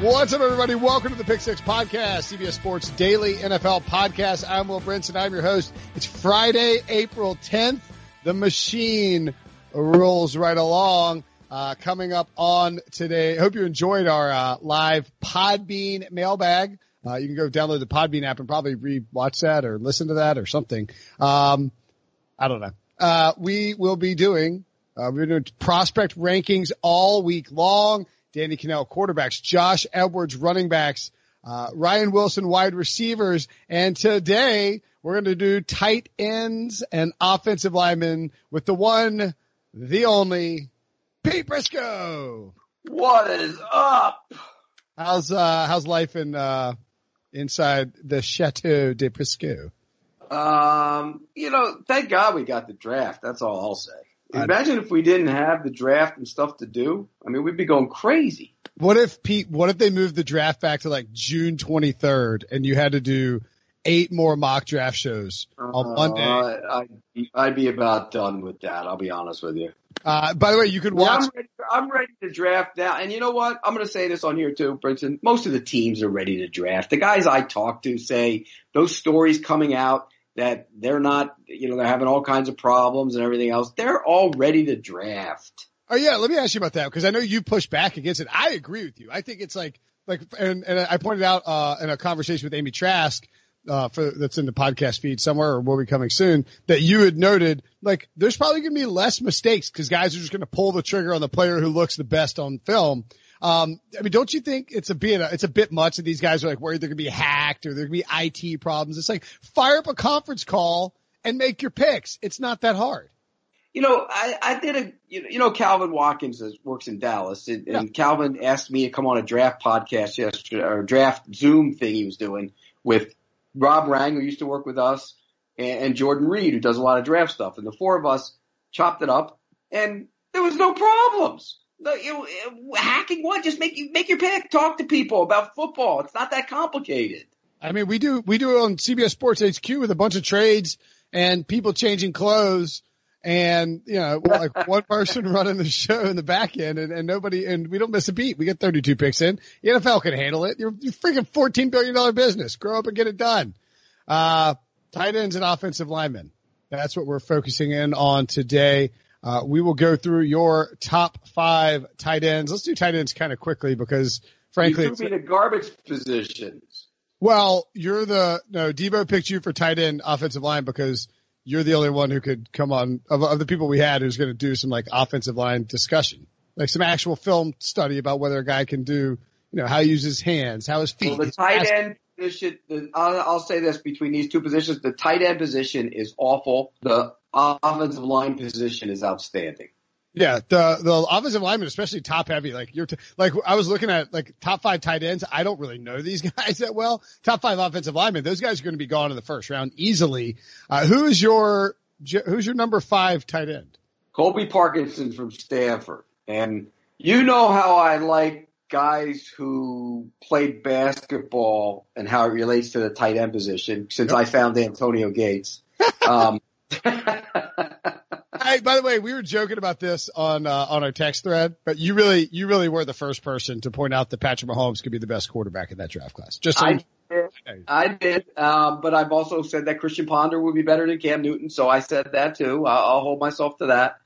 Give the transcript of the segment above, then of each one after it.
What's up, everybody? Welcome to the Pick Six Podcast, CBS Sports Daily NFL Podcast. I'm Will Brinson. I'm your host. It's Friday, April 10th. The machine rolls right along. Uh, coming up on today. Hope you enjoyed our uh, live Podbean mailbag. Uh, you can go download the Podbean app and probably re-watch that or listen to that or something. Um, I don't know. Uh, we will be doing, uh, we're doing prospect rankings all week long. Danny Kanell quarterbacks, Josh Edwards running backs, uh, Ryan Wilson wide receivers, and today we're going to do tight ends and offensive linemen with the one, the only, Pete Prisco. What is up? How's uh how's life in uh inside the Chateau de Prisco? Um, you know, thank God we got the draft. That's all I'll say. Imagine if we didn't have the draft and stuff to do. I mean, we'd be going crazy. What if Pete? What if they moved the draft back to like June 23rd, and you had to do eight more mock draft shows on Monday? Uh, I'd, I'd be about done with that. I'll be honest with you. Uh, by the way, you could Yeah, watch. I'm, ready, I'm ready to draft now. And you know what? I'm going to say this on here too, Brinson. Most of the teams are ready to draft. The guys I talk to say those stories coming out that they're not, you know, they're having all kinds of problems and everything else. They're all ready to draft. Oh yeah, let me ask you about that because I know you push back against it. I agree with you. I think it's like like and, and I pointed out uh, in a conversation with Amy Trask uh, for that's in the podcast feed somewhere or will be coming soon that you had noted like there's probably going to be less mistakes because guys are just going to pull the trigger on the player who looks the best on film. Um, I mean, don't you think it's a bit it's a bit much that these guys are like worried they're going to be hacked or there going to be IT problems? It's like fire up a conference call and make your picks. It's not that hard. You know, I, I did a, you know, you know, Calvin Watkins is, works in Dallas and, and Calvin asked me to come on a draft podcast yesterday or draft Zoom thing he was doing with Rob Rang, who used to work with us and, and Jordan Reid, who does a lot of draft stuff. And the four of us chopped it up and there was no problems. You know, hacking what? Just make you, make your pick. Talk to people about football. It's not that complicated. I mean, we do we do it on CBS Sports HQ with a bunch of trades and people changing clothes, and you know, like one person running the show in the back end, and, and nobody, and we don't miss a beat. We get 32 picks in. The NFL can handle it. You're, you're freaking 14 billion dollar business. Grow up and get it done. Uh, tight ends and offensive linemen. That's what we're focusing in on today. Uh, we will go through your top five tight ends. Let's do tight ends kind of quickly because frankly, you threw me to garbage positions. well, you're the no. Debo picked you for tight end offensive line because you're the only one who could come on of, of the people we had who's going to do some like offensive line discussion, like some actual film study about whether a guy can do, you know, how he uses his hands, how his feet. Well, the tight end position, the, I'll, I'll say this between these two positions, the tight end position is awful. The offensive line position is outstanding. Yeah, the the offensive lineman, especially top heavy. Like you're t- like I was looking at like top five tight ends. I don't really know these guys that well. Top five offensive linemen. Those guys are going to be gone in the first round easily. Uh, who is your who's your number five tight end? Colby Parkinson from Stanford. And you know how I like guys who played basketball and how it relates to the tight end position since I found Antonio Gates. Um, I, by the way, we were joking about this on uh, on our text thread, but you really you really were the first person to point out that Patrick Mahomes could be the best quarterback in that draft class. Just so I did, I did um, but I've also said that Christian Ponder would be better than Cam Newton, so I said that too. I'll, I'll hold myself to that.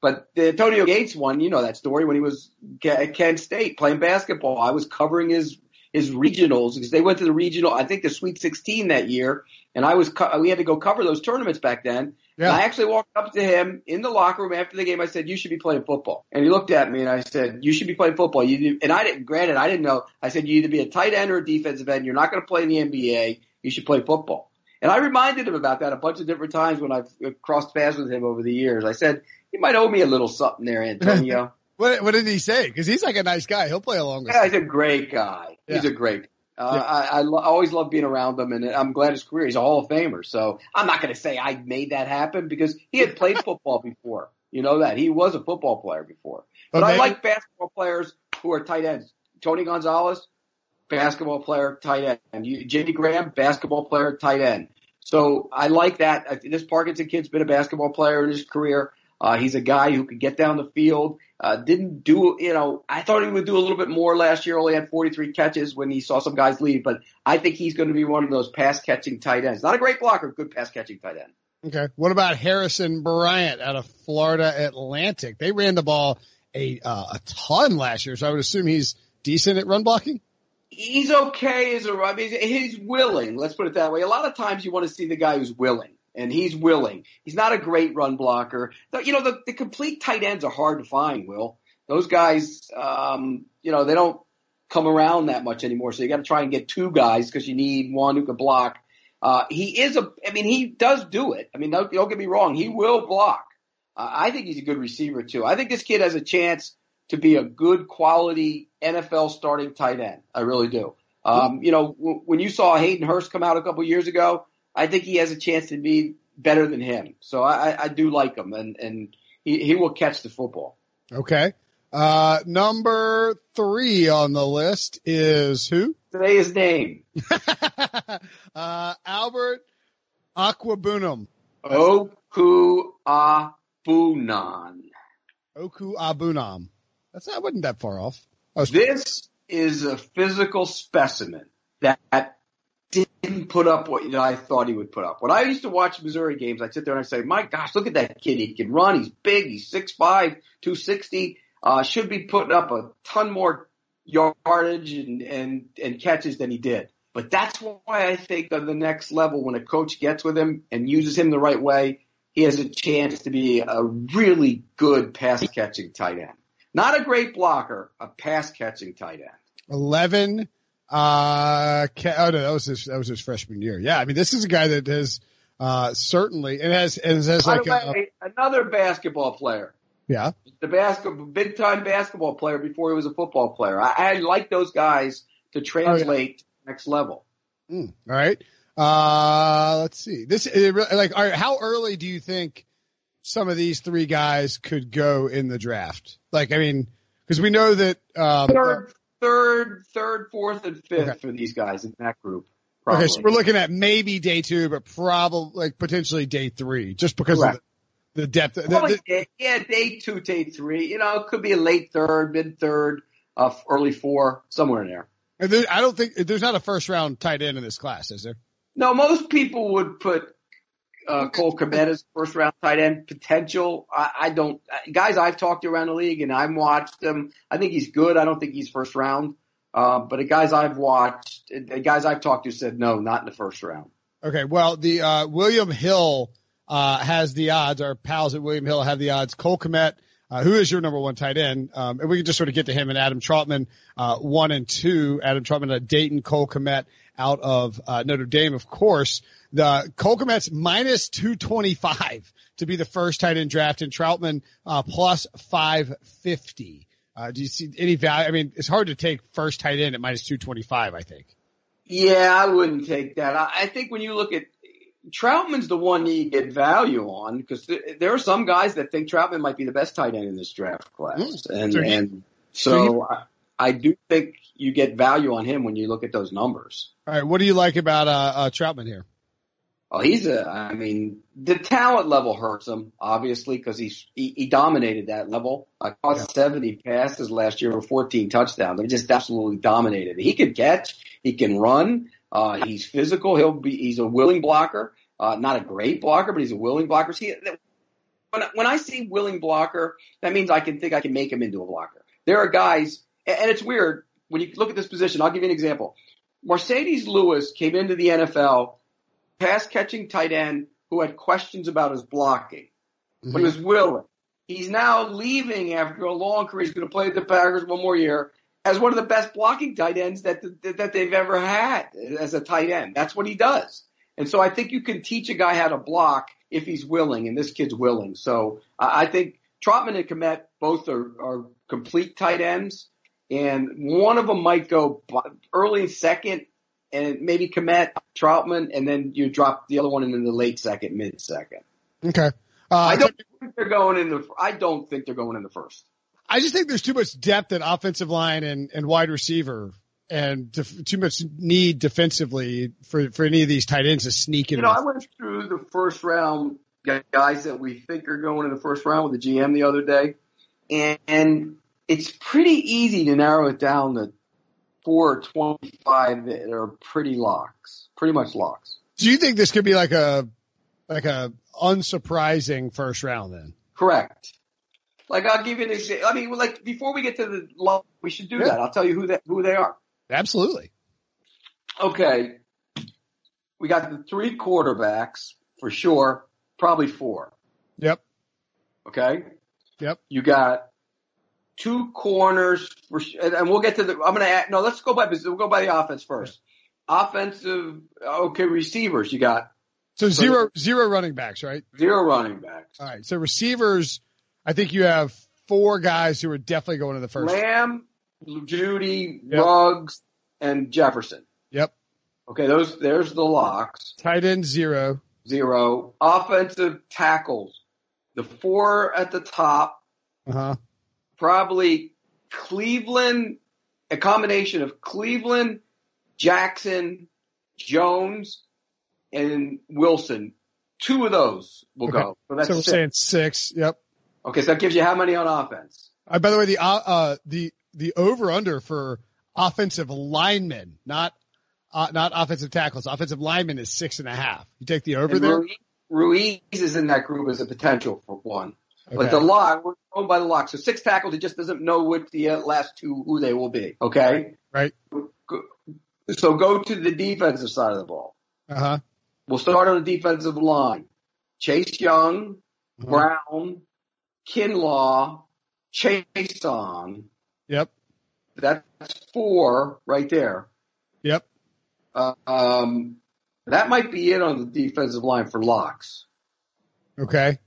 But the Antonio Gates one, you know that story when he was at Kent State playing basketball. I was covering his his regionals because they went to the regional, I think the Sweet 16 that year, and I was co- we had to go cover those tournaments back then. Yeah. I actually walked up to him in the locker room after the game. I said, "You should be playing football." And he looked at me and I said, "You should be playing football." You and I didn't. Granted, I didn't know. I said, "You either be a tight end or a defensive end. You're not going to play in the NBA. You should play football." And I reminded him about that a bunch of different times when I've uh, crossed paths with him over the years. I said, "You might owe me a little something there, Antonio." what, what did he say? Because he's like a nice guy. He'll play along with. Yeah, he's a great guy. Yeah. He's a great. Uh, yeah. I, I, lo- always love being around him, and I'm glad his career. He's a Hall of Famer, so I'm not going to say I made that happen because he had played football before. You know that he was a football player before. But, but I like basketball players who are tight ends. Tony Gonzalez, basketball player, tight end. You, Jimmy Graham, basketball player, tight end. So I like that. This Parkinson kid's been a basketball player in his career. Uh, he's a guy who could get down the field. Uh, didn't do, you know, I thought he would do a little bit more last year. Only had 43 catches when he saw some guys leave, but I think he's going to be one of those pass catching tight ends. Not a great blocker, good pass catching tight end. Okay. What about Harrison Bryant out of Florida Atlantic? They ran the ball a uh, a ton last year, so I would assume he's decent at run blocking. He's okay as a run. He's willing. Let's put it that way. A lot of times you want to see the guy who's willing and he's willing. He's not a great run blocker. You know, the, the complete tight ends are hard to find, Will. Those guys, um, you know, they don't come around that much anymore. So you got to try and get two guys because you need one who can block. Uh, he is a, I mean, he does do it. I mean, don't, don't get me wrong. He will block. Uh, I think he's a good receiver too. I think this kid has a chance to be a good quality NFL starting tight end. I really do. Um, you know, w- when you saw Hayden Hurst come out a couple years ago, I think he has a chance to be better than him. So I, I do like him, and and he, he will catch the football. Okay. Uh, number three on the list is who? Say his name. uh, Albert Okwuegbunam. Oku Abunan. Oku Abunam. That's not wasn't that far off. This is a physical specimen that didn't put up what you know, I thought he would put up. When I used to watch Missouri games, I'd sit there and I'd say, my gosh, look at that kid. He can run. He's big. He's 6'5", 260. Uh, should be putting up a ton more yardage and, and, and catches than he did. But that's why I think on the next level, when a coach gets with him and uses him the right way, he has a chance to be a really good pass catching tight end. Not a great blocker, a pass catching tight end. 11 uh, oh no, that was his, that was his freshman year. Yeah. I mean, this is a guy that has, uh, certainly, it has, it has By like way, a, another basketball player. Yeah. The basketball, big time basketball player before he was a football player. I, I like those guys to translate oh, yeah. next level. Mm, all right. Uh, let's see. This like, right, how early do you think some of these three guys could go in the draft? Like, I mean, because we know that um, third, third, third, fourth, and fifth okay. for these guys in that group. Probably. Okay, so we're looking at maybe day two, but probably like potentially day three, just because Correct. of the, the depth. The, the, day, yeah, day two, day three. You know, it could be a late third, mid third, uh, early four, somewhere in there. there. I don't think there's not a first round tight end in this class, is there? No, most people would put uh, Cole as first round tight end potential. I, I don't, guys I've talked to around the league and I've watched him. I think he's good. I don't think he's first round. Uh, but the guys I've watched, the guys I've talked to said no, not in the first round. Okay. Well, the, uh, William Hill, uh, has the odds. Our pals at William Hill have the odds. Cole Kmet, uh, who is your number one tight end? Um, and we can just sort of get to him and Adam Trautman, uh, one and two. Adam Trautman at Dayton, Cole Kmet out of, uh, Notre Dame, of course. The Cole Kmet's minus 225 to be the first tight end draft and Trautman, uh, plus 550. Uh, do you see any value? I mean, it's hard to take first tight end at minus 225, I think. Yeah, I wouldn't take that. I, I think when you look at Trautman's the one you get value on because th- there are some guys that think Trautman might be the best tight end in this draft class, mm. and so and so I, I, do think you get value on him when you look at those numbers. All right, what do you like about uh, uh, Trautman here? Oh, he's a. I mean, the talent level hurts him obviously because he's he, he dominated that level. I caught Yeah. 70 passes last year with 14 touchdowns. He just absolutely dominated. He can catch. He can run. Uh, he's physical. He'll be. He's a willing blocker. Uh, not a great blocker, but he's a willing blocker. See, when when I see willing blocker, that means I can think I can make him into a blocker. There are guys, and it's weird when you look at this position. I'll give you an example. Marcedes Lewis came into the NFL, pass catching tight end who had questions about his blocking, but he mm-hmm. was willing. He's now leaving after a long career. He's going to play the Packers one more year as one of the best blocking tight ends that that they've ever had as a tight end. That's what he does. And so I think you can teach a guy how to block if he's willing, and this kid's willing. So I I think Trautman and Kmet both are, are complete tight ends, and one of them might go early second, and maybe Kmet, Trautman, and then you drop the other one in the late second, mid second. Okay. Uh, I don't think they're going in the. I don't think they're going in the first. I just think there's too much depth at offensive line and, and wide receiver and def- too much need defensively for, for any of these tight ends to sneak in. You know, with. I went through the first round guys that we think are going in the first round with the GM the other day, and, and it's pretty easy to narrow it down to four or twenty-five that are pretty locks, pretty much locks. Do you think this could be like a like a unsurprising first round then? Correct. Like I'll give you an example. I mean, like before we get to the lock, we should do Yeah. that. I'll tell you who that who they are. Absolutely. Okay. We got the three quarterbacks for sure, probably four. Yep. Okay. Yep. You got two corners for, and and we'll get to the. I'm gonna add, no. Let's go by we'll go by the offense first. Offensive, okay, receivers. You got So zero zero running backs, right? zero running backs. All right. So receivers, I think you have four guys who are definitely going to the first. Lamb, Jeudy, Yep. Ruggs, and Jefferson. Yep. Okay, those there's the locks. Tight end zero. Zero offensive tackles. The four at the top, Uh huh. Probably Cleveland, a combination of Cleveland, Jackson, Jones, and Wilson. Two of those will Okay. go. So that's So we're six. saying six. Yep. Okay, so that gives you how many on offense? Uh, by the way, the uh, uh the the over under for offensive linemen, not uh, not offensive tackles, offensive linemen is six and a half. You take the over And there. Ruiz, Ruiz is in that group as a potential for one. But Okay. the lock, we're going by the lock. So six tackles, he just doesn't know what the uh, last two, who they will be. Okay? Right. So go to the defensive side of the ball. Uh huh. We'll start on the defensive line. Chase Young, Uh-huh. Brown, Kinlaw, Chaisson. Yep. That's four right there. Yep. Uh, um, that might be it on the defensive line for locks. Okay.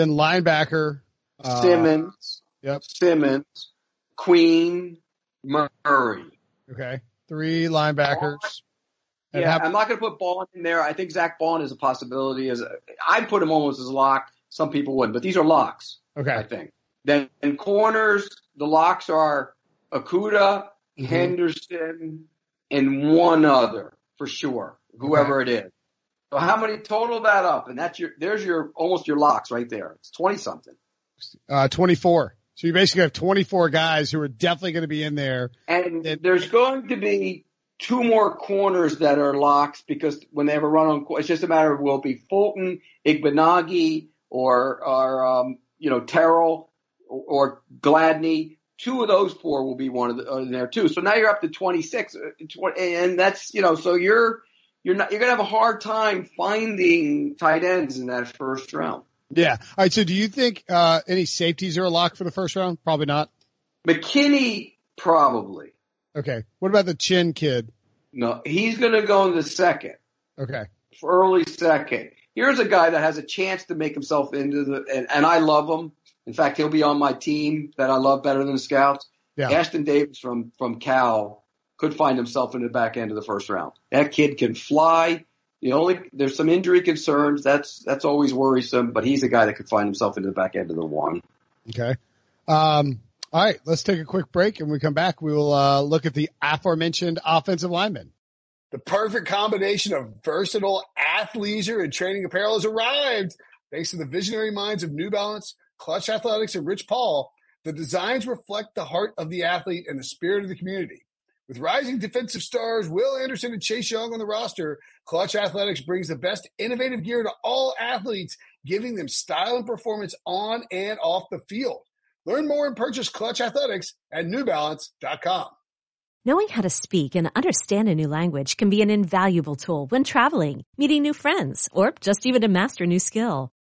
Then linebacker. Uh, Simmons, Yep. Simmons, Queen, Murray. Okay. Three linebackers. And Yeah, how- I'm not going to put Baun in there. I think Zach Baun is a possibility. As a, I'd put him almost as a lock. Some people wouldn't, but these are locks. Okay, I okay. think. Then in corners, the locks are Okudah, Mhm. Henderson, and one other for sure, whoever it is. So how many total that up? And that's your there's your almost your locks right there. It's twenty something. Uh, 24. So you basically have 24 guys who are definitely going to be in there. And It- there's going to be two more corners that are locks because when they have a run on, it's just a matter of will it be Fulton, Igbinoghene, or or um, you know Terrell or, Gladney. Two of those four will be one of the, uh, in there too. So now you're up to 26, uh, 20, and that's you know so you're you're not you're gonna have a hard time finding tight ends in that first round. Yeah. All right. So do you think, uh, any safeties are a lock for the first round? Probably not. McKinney probably Okay. What about the Chinn kid? no, he's gonna go in the second. Okay. early second. Here's a guy that has a chance to make himself into the, and, and I love him. In fact, he'll be on my team that I love better than the scouts. Yeah. Ashtyn Davis from, from Cal could find himself in the back end of the first round. That kid can fly. The only, there's some injury concerns. That's, that's always worrisome, but he's a guy that could find himself into the back end of the one. Okay. Um, all right. Let's take a quick break and when we come back, we will, uh, look at the aforementioned offensive lineman. The perfect combination of versatile athleisure and training apparel has arrived. Thanks to the visionary minds of New Balance, Klutch Athletics, and Rich Paul, the designs reflect the heart of the athlete and the spirit of the community. With rising defensive stars Will Anderson and Chase Young on the roster, Klutch Athletics brings the best innovative gear to all athletes, giving them style and performance on and off the field. Learn more and purchase Klutch Athletics at NewBalance.com. Knowing how to speak and understand a new language can be an invaluable tool when traveling, meeting new friends, or just even to master a new skill.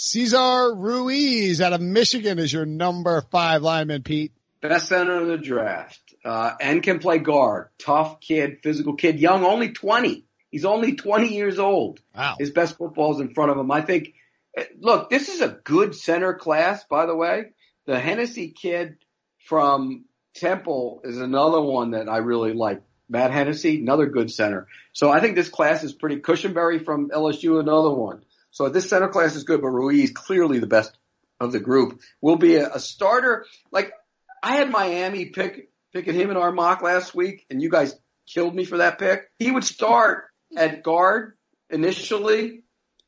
Cesar Ruiz out of Michigan is your number five lineman, Pete. Best center of the draft. Uh, and can play guard. Tough kid, physical kid, young, only 20. He's only 20 years old. Wow. His best football is in front of him. I think, look, this is a good center class, by the way. The Hennessy kid from Temple is another one that I really like. Matt Hennessy, another good center. So I think this class is pretty. Cushenberry from LSU, another one. So this center class is good, but Ruiz clearly the best of the group. Will be a, a starter. Like I had Miami pick picking him in our mock last week, and you guys killed me for that pick. He would start at guard initially,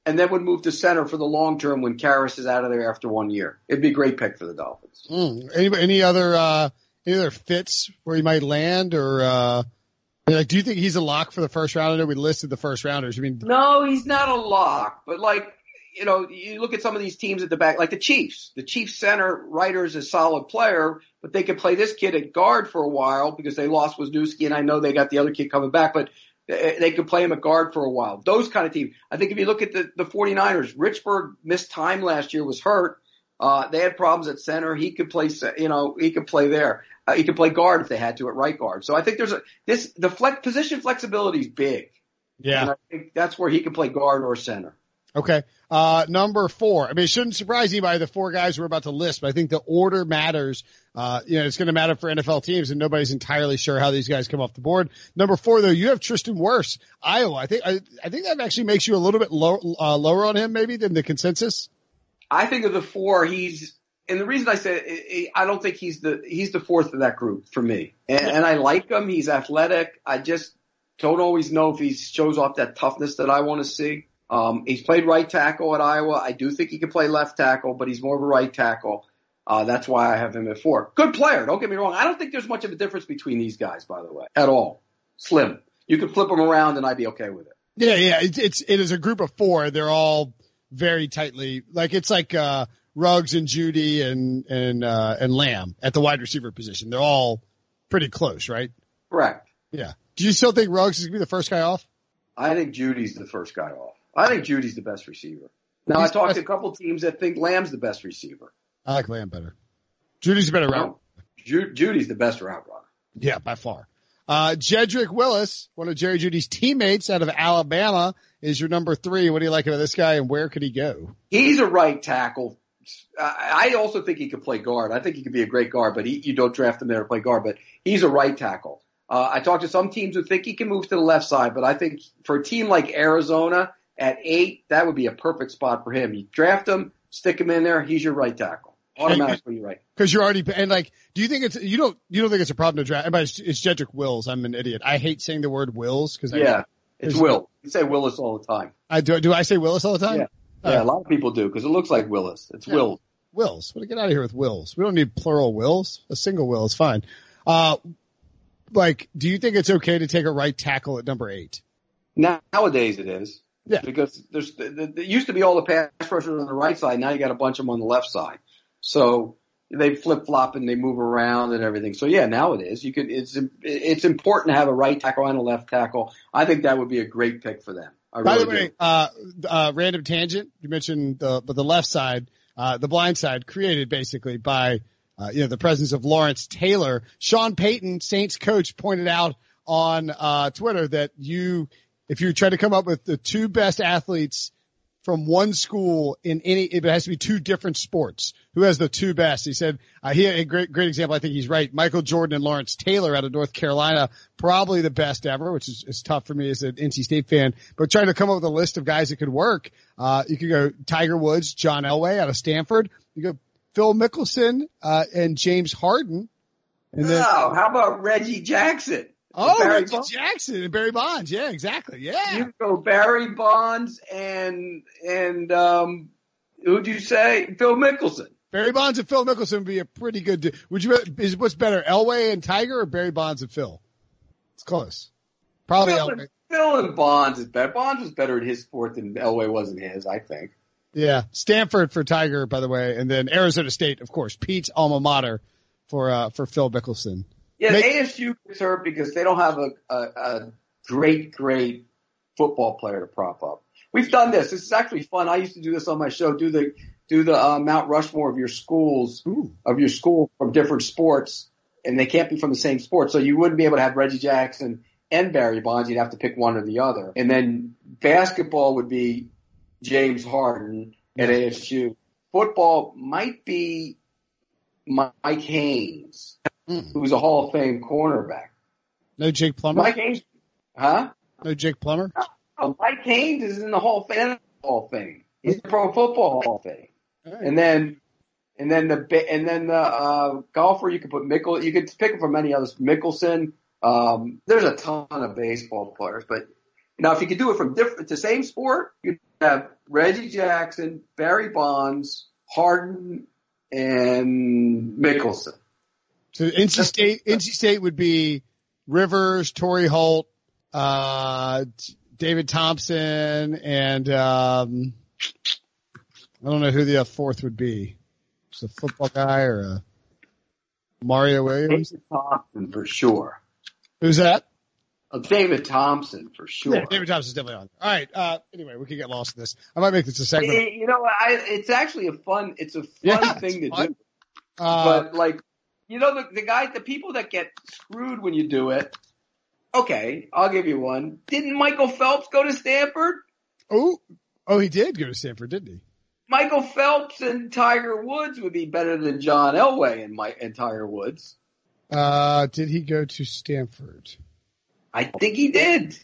and then would move to center for the long term when Karras is out of there after one year. It'd be a great pick for the Dolphins. Mm. Any, any other uh, any other fits where he might land, or uh, like, do you think he's a lock for the first round? I know we listed the first rounders. I mean, no, he's not a lock, but like you know, you look at some of these teams at the back, like the Chiefs. The Chiefs center Reiter is a solid player, but they could play this kid at guard for a while because they lost Wisniewski, and I know they got the other kid coming back, but they could play him at guard for a while. Those kind of teams. I think if you look at the, the 49ers, Richburg missed time last year, was hurt. Uh, they had problems at center. He could play, you know, he could play there. Uh, he could play guard if they had to at right guard. So I think there's a, this, the flex, position flexibility is big. Yeah. And I think that's where he can play guard or center. Okay. Uh, number four. I mean, it shouldn't surprise anybody, the four guys we're about to list, but I think the order matters. Uh, you know, it's going to matter for NFL teams and nobody's entirely sure how these guys come off the board. Number four, though, you have Tristan Wirfs, Iowa. I think, I, I think that actually makes you a little bit low, uh, lower on him maybe than the consensus. I think of the four, he's, and the reason I say I don't think he's the, he's the fourth of that group for me. And, and I like him. He's athletic. I just don't always know if he shows off that toughness that I want to see. Um, he's played right tackle at Iowa. I do think he can play left tackle, but he's more of a right tackle. Uh, that's why I have him at four. Good player. Don't get me wrong. I don't think there's much of a difference between these guys, by the way, at all. Slim. You can flip them around and I'd be okay with it. Yeah, yeah. It's, it's, it is a group of four. They're all very tightly, like it's like, uh, Ruggs and Jeudy and, and, uh, and Lamb at the wide receiver position. They're all pretty close, right? Correct. Yeah. Do you still think Ruggs is going to be the first guy off? I think Jeudy's the first guy off. I think Jeudy's the best receiver. Now He's I talked to a couple teams that think Lamb's the best receiver. I like Lamb better. Jeudy's a better route. Ju- Jeudy's the best route runner. Yeah, by far. Uh, Jedrick Willis, one of Jerry Jeudy's teammates out of Alabama, is your number three. What do you like about this guy, and where could he go? He's a right tackle. I also think he could play guard. I think he could be a great guard, but he, you don't draft him there to play guard. But he's a right tackle. Uh, I talked to some teams who think he can move to the left side, but I think for a team like Arizona at eight, that would be a perfect spot for him. You draft him, stick him in there. He's your right tackle. Automatically, you're right. Because you're already and like, do you think it's you don't you don't think it's a problem to draft? But it's, it's Jedrick Wills. I'm an idiot. I hate saying the word Wills because yeah, it's Will. You say Willis all the time. I do. Do I say Willis all the time? Yeah, yeah. A lot of people do because it looks like Willis. It's yeah. Wills. Wills. What get out of here with Wills? We don't need plural Wills. A single Will is fine. Uh, like, do you think it's okay to take a right tackle at number eight? Now, Nowadays it is. Yeah. Because there's there used to be all the pass rushers on the right side. Now you got a bunch of them on the left side. So they flip flop and they move around and everything. So yeah, now it is. You could. It's it's important to have a right tackle and a left tackle. I think that would be a great pick for them. I By really the way, do. uh, uh, random tangent. You mentioned the, but the left side, uh, the blind side created basically by, uh, you know, the presence of Lawrence Taylor. Sean Payton, Saints coach, pointed out on, uh, Twitter that you, if you try to come up with the two best athletes from one school in any, it has to be two different sports. Who has the two best? He said, uh, he a great, great example. I think he's right. Michael Jordan and Lawrence Taylor out of North Carolina, probably the best ever, which is, is tough for me as an NC State fan, but trying to come up with a list of guys that could work. Uh, you could go Tiger Woods, John Elway out of Stanford. You go Phil Mickelson, uh, and James Harden. And then, oh, how about Reggie Jackson? Oh, Barry? Jackson and Barry Bonds. Yeah, exactly. Yeah. You go Barry Bonds and and um, who'd you say? Phil Mickelson. Barry Bonds and Phil Mickelson would be a pretty good. Would you? Is what's better, Elway and Tiger or Barry Bonds and Phil? It's close. Probably Phil Elway. and, Phil and Bonds is better. Bonds was better at his sport than Elway was in his, I think. Yeah, Stanford for Tiger, by the way, and then Arizona State, of course, Pete's alma mater for uh for Phil Mickelson. Yeah, Make- ASU gets hurt because they don't have a, a, a great, great football player to prop up. We've done this. This is actually fun. I used to do this on my show. Do the do the uh, Mount Rushmore of your schools Ooh. of your school from different sports, and they can't be from the same sport. So you wouldn't be able to have Reggie Jackson and Barry Bonds. You'd have to pick one or the other. And then basketball would be James Harden at ASU. Football might be Mike Haynes, Mm. who's a Hall of Fame cornerback. No Jake Plummer. Mike Haynes, huh? No Jake Plummer. Oh, Mike Haynes is in the Hall of Fame. Hall of Fame. He's in the Pro Football Hall of Fame. Right. And then, and then the and then the uh, golfer you could put Mickle. You could pick from many others. Mickelson. Um, there's a ton of baseball players, but now if you could do it from different, the same sport, you'd have Reggie Jackson, Barry Bonds, Harden, and Mickelson. So NC State, NC State would be Rivers, Torrey Holt, uh, David Thompson, and um, I don't know who the fourth would be. It's a football guy or a Mario Williams. David Thompson for sure. Who's that? Uh, David Thompson for sure. Yeah, David Thompson's definitely on. All right. Uh, anyway, we could get lost in this. I might make this a segment. You know, I, it's actually a fun. It's a fun Yeah, thing to fun. do. Uh, but like, you know, the the guy, the people that get screwed when you do it. Okay, I'll give you one. Didn't Michael Phelps go to Stanford? oh, oh, he did go to Stanford, didn't he? Michael Phelps and Tiger Woods would be better than John Elway and Mike and Tiger Woods. Uh, did he go to Stanford? I think he did.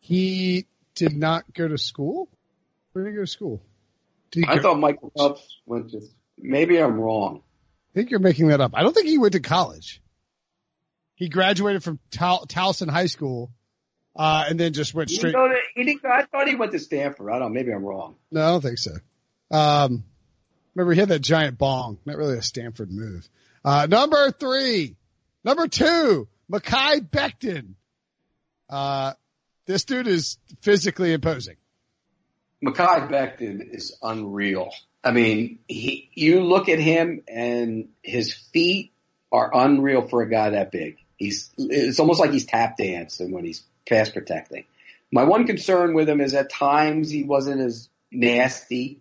He did not go to school. Where did he go to school? Did he I go- thought Michael Phelps went to. Maybe I'm wrong. I think you're making that up. I don't think he went to college. He graduated from Tal- Towson High School, uh, and then just went straight. go to, he didn't, I thought he went to Stanford. I don't. know. Maybe I'm wrong. No, I don't think so. Um, remember he had that giant bong. Not really a Stanford move. Uh, number three, number two, Mekhi Becton. Uh, this dude is physically imposing. Mekhi Becton is unreal. I mean, he, you look at him and his feet are unreal for a guy that big. He's, it's almost like he's tap dancing when he's pass protecting. My one concern with him is at times he wasn't as nasty,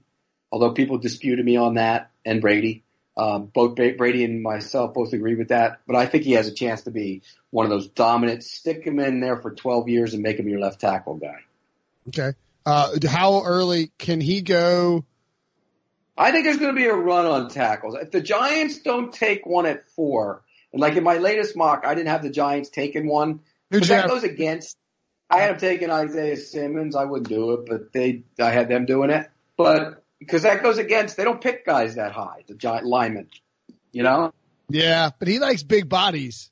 although people disputed me on that and Brady. Um, both Brady and myself both agree with that, but I think he has a chance to be one of those dominant, stick him in there for 12 years and make him your left tackle guy. Okay. Uh, how early can he go? I think there's going to be a run on tackles. If the Giants don't take one at four, and like in my latest mock, I didn't have the Giants taking one, Who'd but that have? goes against. I had them taking Isaiah Simmons. I wouldn't do it, but they, I had them doing it. But because that goes against, they don't pick guys that high, the giant linemen. You know, Yeah, but he likes big bodies.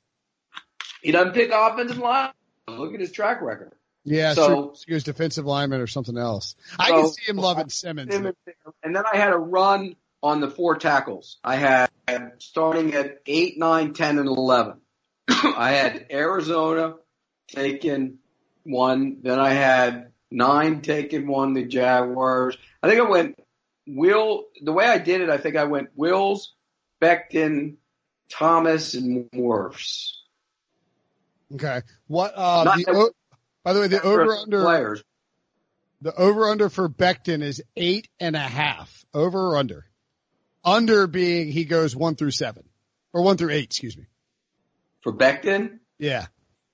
he doesn't pick offensive line. Look at his track record. Yeah, So- he was defensive lineman or something else. I So- can see him loving Simmons. Simmons. And then I had a run on the four tackles. I had starting at eight, nine, ten, and eleven. I had Arizona taking one. Then I had nine taking one, the Jaguars. I think I went Will, the way I did it, I think I went Wills, Becton, Thomas, and Morse. Okay. What, uh, the, by the way, the over under, players. the over under for Becton is eight and a half. Over or under? Under being he goes one through seven or one through eight, excuse me. For Becton? Yeah.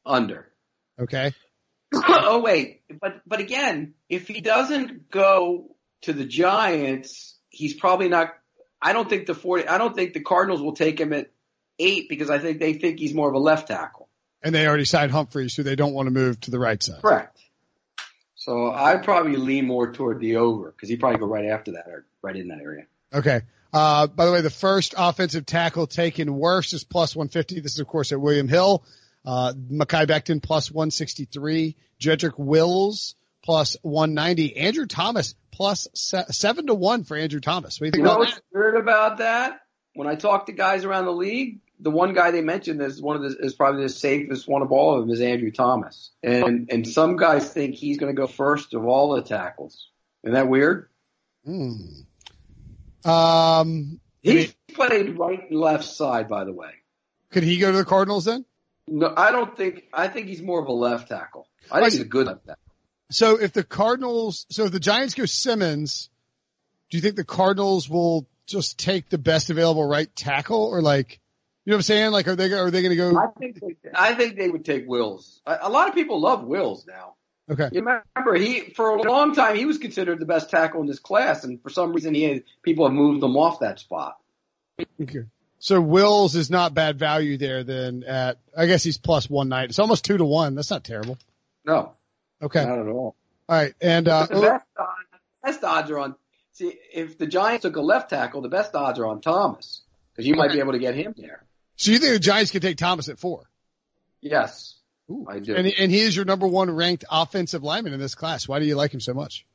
Under. Okay. oh wait, but but again, if he doesn't go to the Giants, he's probably not. I don't think the 40. I don't think the Cardinals will take him at eight because I think they think he's more of a left tackle. And they already signed Humphries, who they don't want to move to the right side. Correct. So I'd probably lean more toward the over because he'd probably go right after that or right in that area. Okay. Uh, by the way, the first offensive tackle taken Wirfs is plus 150. This is of course at William Hill. Uh, Mekhi Becton plus 163. Jedrick Wills plus 190. Andrew Thomas plus se- seven to one for Andrew Thomas. What do you think you know about what's that? weird about that? When I talk to guys around the league, the one guy they mentioned is one of the is probably the safest one of all of them is Andrew Thomas, and and some guys think he's going to go first of all the tackles. Isn't that weird? Hmm. Um, he played right and left side, by the way. Could he go to the Cardinals then? No, I don't think. I think he's more of a left tackle. I think he's a good left tackle. So if the Cardinals, so if the Giants go Simmons, do you think the Cardinals will just take the best available right tackle, or like, you know what I'm saying? Like, are they are they going to go? I think they, I think they would take Wills. A, a lot of people love Wills now. Okay. You remember he for a long time he was considered the best tackle in this class, and for some reason he people have moved him off that spot. Okay. So Wills is not bad value there. Then at I guess he's plus one ninety. It's almost two to one. That's not terrible. No. Okay. Not at all. All right, and uh, the best, odds, best odds are on. See, if the Giants took a left tackle, the best odds are on Thomas because you might be able to get him there. So you think the Giants can take Thomas at four? Yes, Ooh. I do. And, and he is your number one ranked offensive lineman in this class. Why do you like him so much?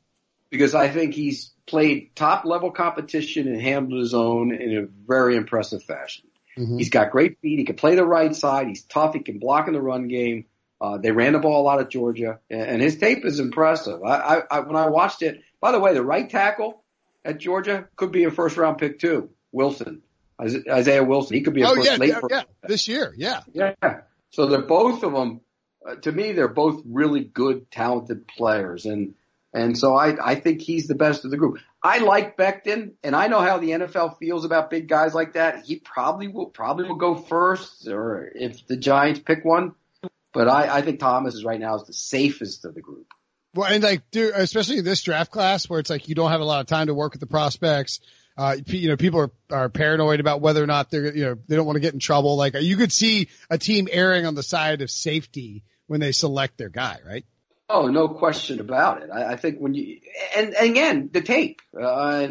Because I think he's played top level competition and handled his own in a very impressive fashion. Mm-hmm. He's got great feet. He can play the right side. He's tough. He can block in the run game. Uh, they ran the ball a lot at Georgia, and his tape is impressive. I, I, I, when I watched it, by the way, the right tackle at Georgia could be a first round pick too. Wilson, Isaiah Wilson, he could be a oh, first yeah, late yeah, yeah. this year, yeah, yeah. So they're both of them. Uh, to me, they're both really good, talented players, and and so I I think he's the best of the group. I like Becton, and I know how the NFL feels about big guys like that. He probably will probably will go first, or if the Giants pick one. But I, I think Thomas is right now is the safest of the group. Well, and like, dude, especially this draft class where it's like you don't have a lot of time to work with the prospects. Uh, you know, people are, are paranoid about whether or not they're, you know, they don't want to get in trouble. Like you could see a team erring on the side of safety when they select their guy, right? Oh, no question about it. I, I think when you, and, and again, the tape, uh,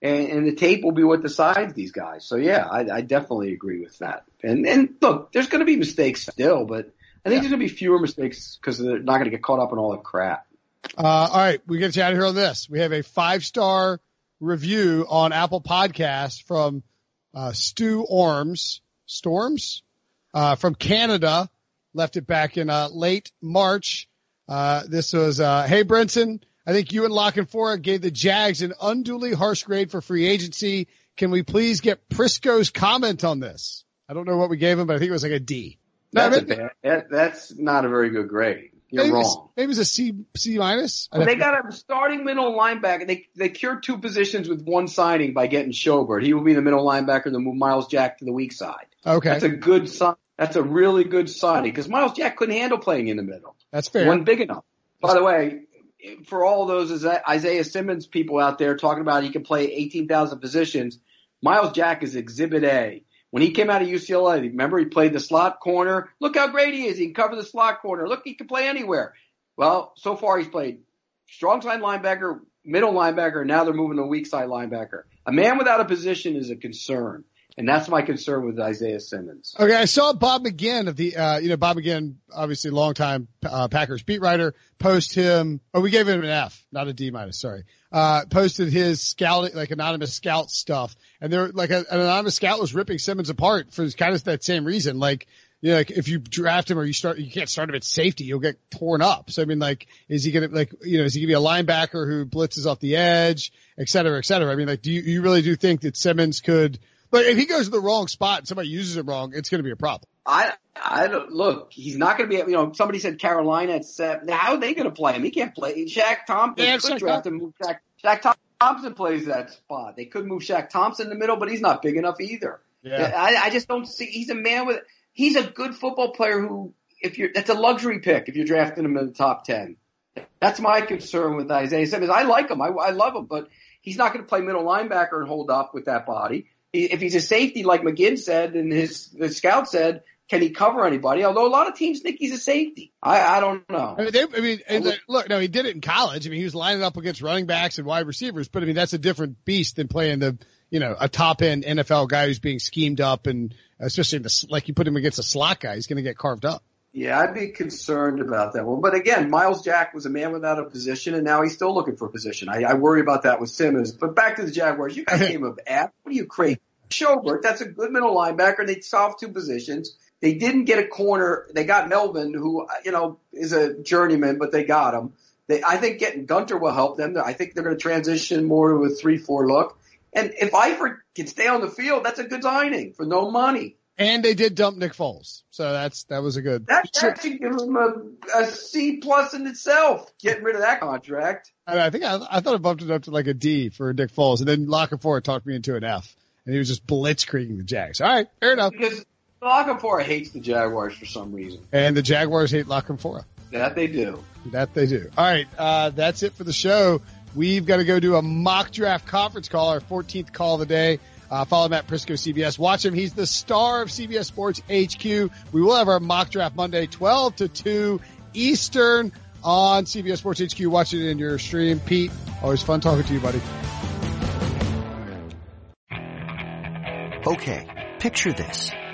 and, and the tape will be what decides these guys. So yeah, I, I definitely agree with that. And, and look, there's going to be mistakes still, but I think yeah. there's going to be fewer mistakes because they're not going to get caught up in all the crap. Uh, all right, we get to chat here on this. We have a five star review on Apple Podcast from uh, Stu Orms, Storms, uh, from Canada. Left it back in uh, late March. Uh, this was, uh, hey Brinson, I think you and Lock and Canfora gave the Jags an unduly harsh grade for free agency. Can we please get Prisco's comment on this? I don't know what we gave him, but I think it was like a D. That's bad. That, that's not a very good grade. You're maybe wrong. Maybe it's a C C minus. Well, they got a starting middle linebacker. They they cured two positions with one signing by getting Schobert. He will be the middle linebacker. Then move Myles Jack to the weak side. Okay, that's a good sign. That's a really good signing because Myles Jack couldn't handle playing in the middle. That's fair. wasn't big enough. By the way, for all those Isaiah Simmons people out there talking about he can play 18,000 positions, Myles Jack is Exhibit A. When he came out of UCLA, remember he played the slot corner. Look how great he is. He can cover the slot corner. Look, he can play anywhere. Well, so far he's played strong side linebacker, middle linebacker, and now they're moving to weak side linebacker. A man without a position is a concern. And that's my concern with Isaiah Simmons. Okay, I saw Bob McGinn of the, uh, you know, Bob McGinn, obviously longtime uh, Packers beat writer, post him. Oh, we gave him an F, not a D minus. Sorry. Uh, posted his scout, like anonymous scout stuff, and there, like a, an anonymous scout was ripping Simmons apart for kind of that same reason. Like you know, like if you draft him or you start, you can't start him at safety, you'll get torn up. So I mean, like, is he gonna like, you know, is he gonna be a linebacker who blitzes off the edge, et cetera, et cetera? I mean, like, do you, you really do think that Simmons could? But if he goes to the wrong spot and somebody uses it wrong, it's going to be a problem. I I don't look. He's not going to be. You know, somebody said Carolina at seven. How are they going to play him? He can't play. Shaq Thompson Yeah, could Shaq draft him. Shaq, Shaq Thompson plays that spot. They could move Shaq Thompson in the middle, but he's not big enough either. Yeah. I, I just don't see. He's a man with. He's a good football player who, if you're, that's a luxury pick if you're drafting him in the top ten. That's my concern with Isaiah Simmons. I like him. I, I love him, but he's not going to play middle linebacker and hold up with that body. If he's a safety, like McGinn said and his the scout said, can he cover anybody? Although a lot of teams think he's a safety. I, I don't know. I mean, they, I mean, the, look, no, he did it in college. I mean, he was lining up against running backs and wide receivers, but I mean, that's a different beast than playing the, you know, a top end NFL guy who's being schemed up and especially the, like you put him against a slot guy, he's going to get carved up. Yeah, I'd be concerned about that one. But again, Myles Jack was a man without a position, and now he's still looking for a position. I, I worry about that with Simmons. But back to the Jaguars, you guys came of app. What are you crazy? Schobert, that's a good middle linebacker. They solved two positions. They didn't get a corner. They got Melvin, who you know is a journeyman, but they got him. They, I think getting Gunter will help them. I think they're going to transition more to a three-four look. And if Eifert can stay on the field, that's a good signing for no money. And they did dump Nick Foles, so that's that was a good. That, that should give him a, a C plus in itself. Getting rid of that contract. I, I think I, I thought I bumped it up to like a D for Nick Foles, and then Locker Ford talked me into an F, and he was just blitzkrieging the Jags. All right, fair enough. Because Lockenfora hates the Jaguars for some reason. And the Jaguars hate Lockenfora. That they do. That they do. All right, uh, that's it for the show. We've got to go do a mock draft conference call, our 14th call of the day. Uh, follow Matt Prisco, CBS. Watch him. He's the star of CBS Sports HQ. We will have our mock draft Monday, 12 to 2 Eastern on CBS Sports HQ. Watch it in your stream. Pete, always fun talking to you, buddy. Okay, picture this.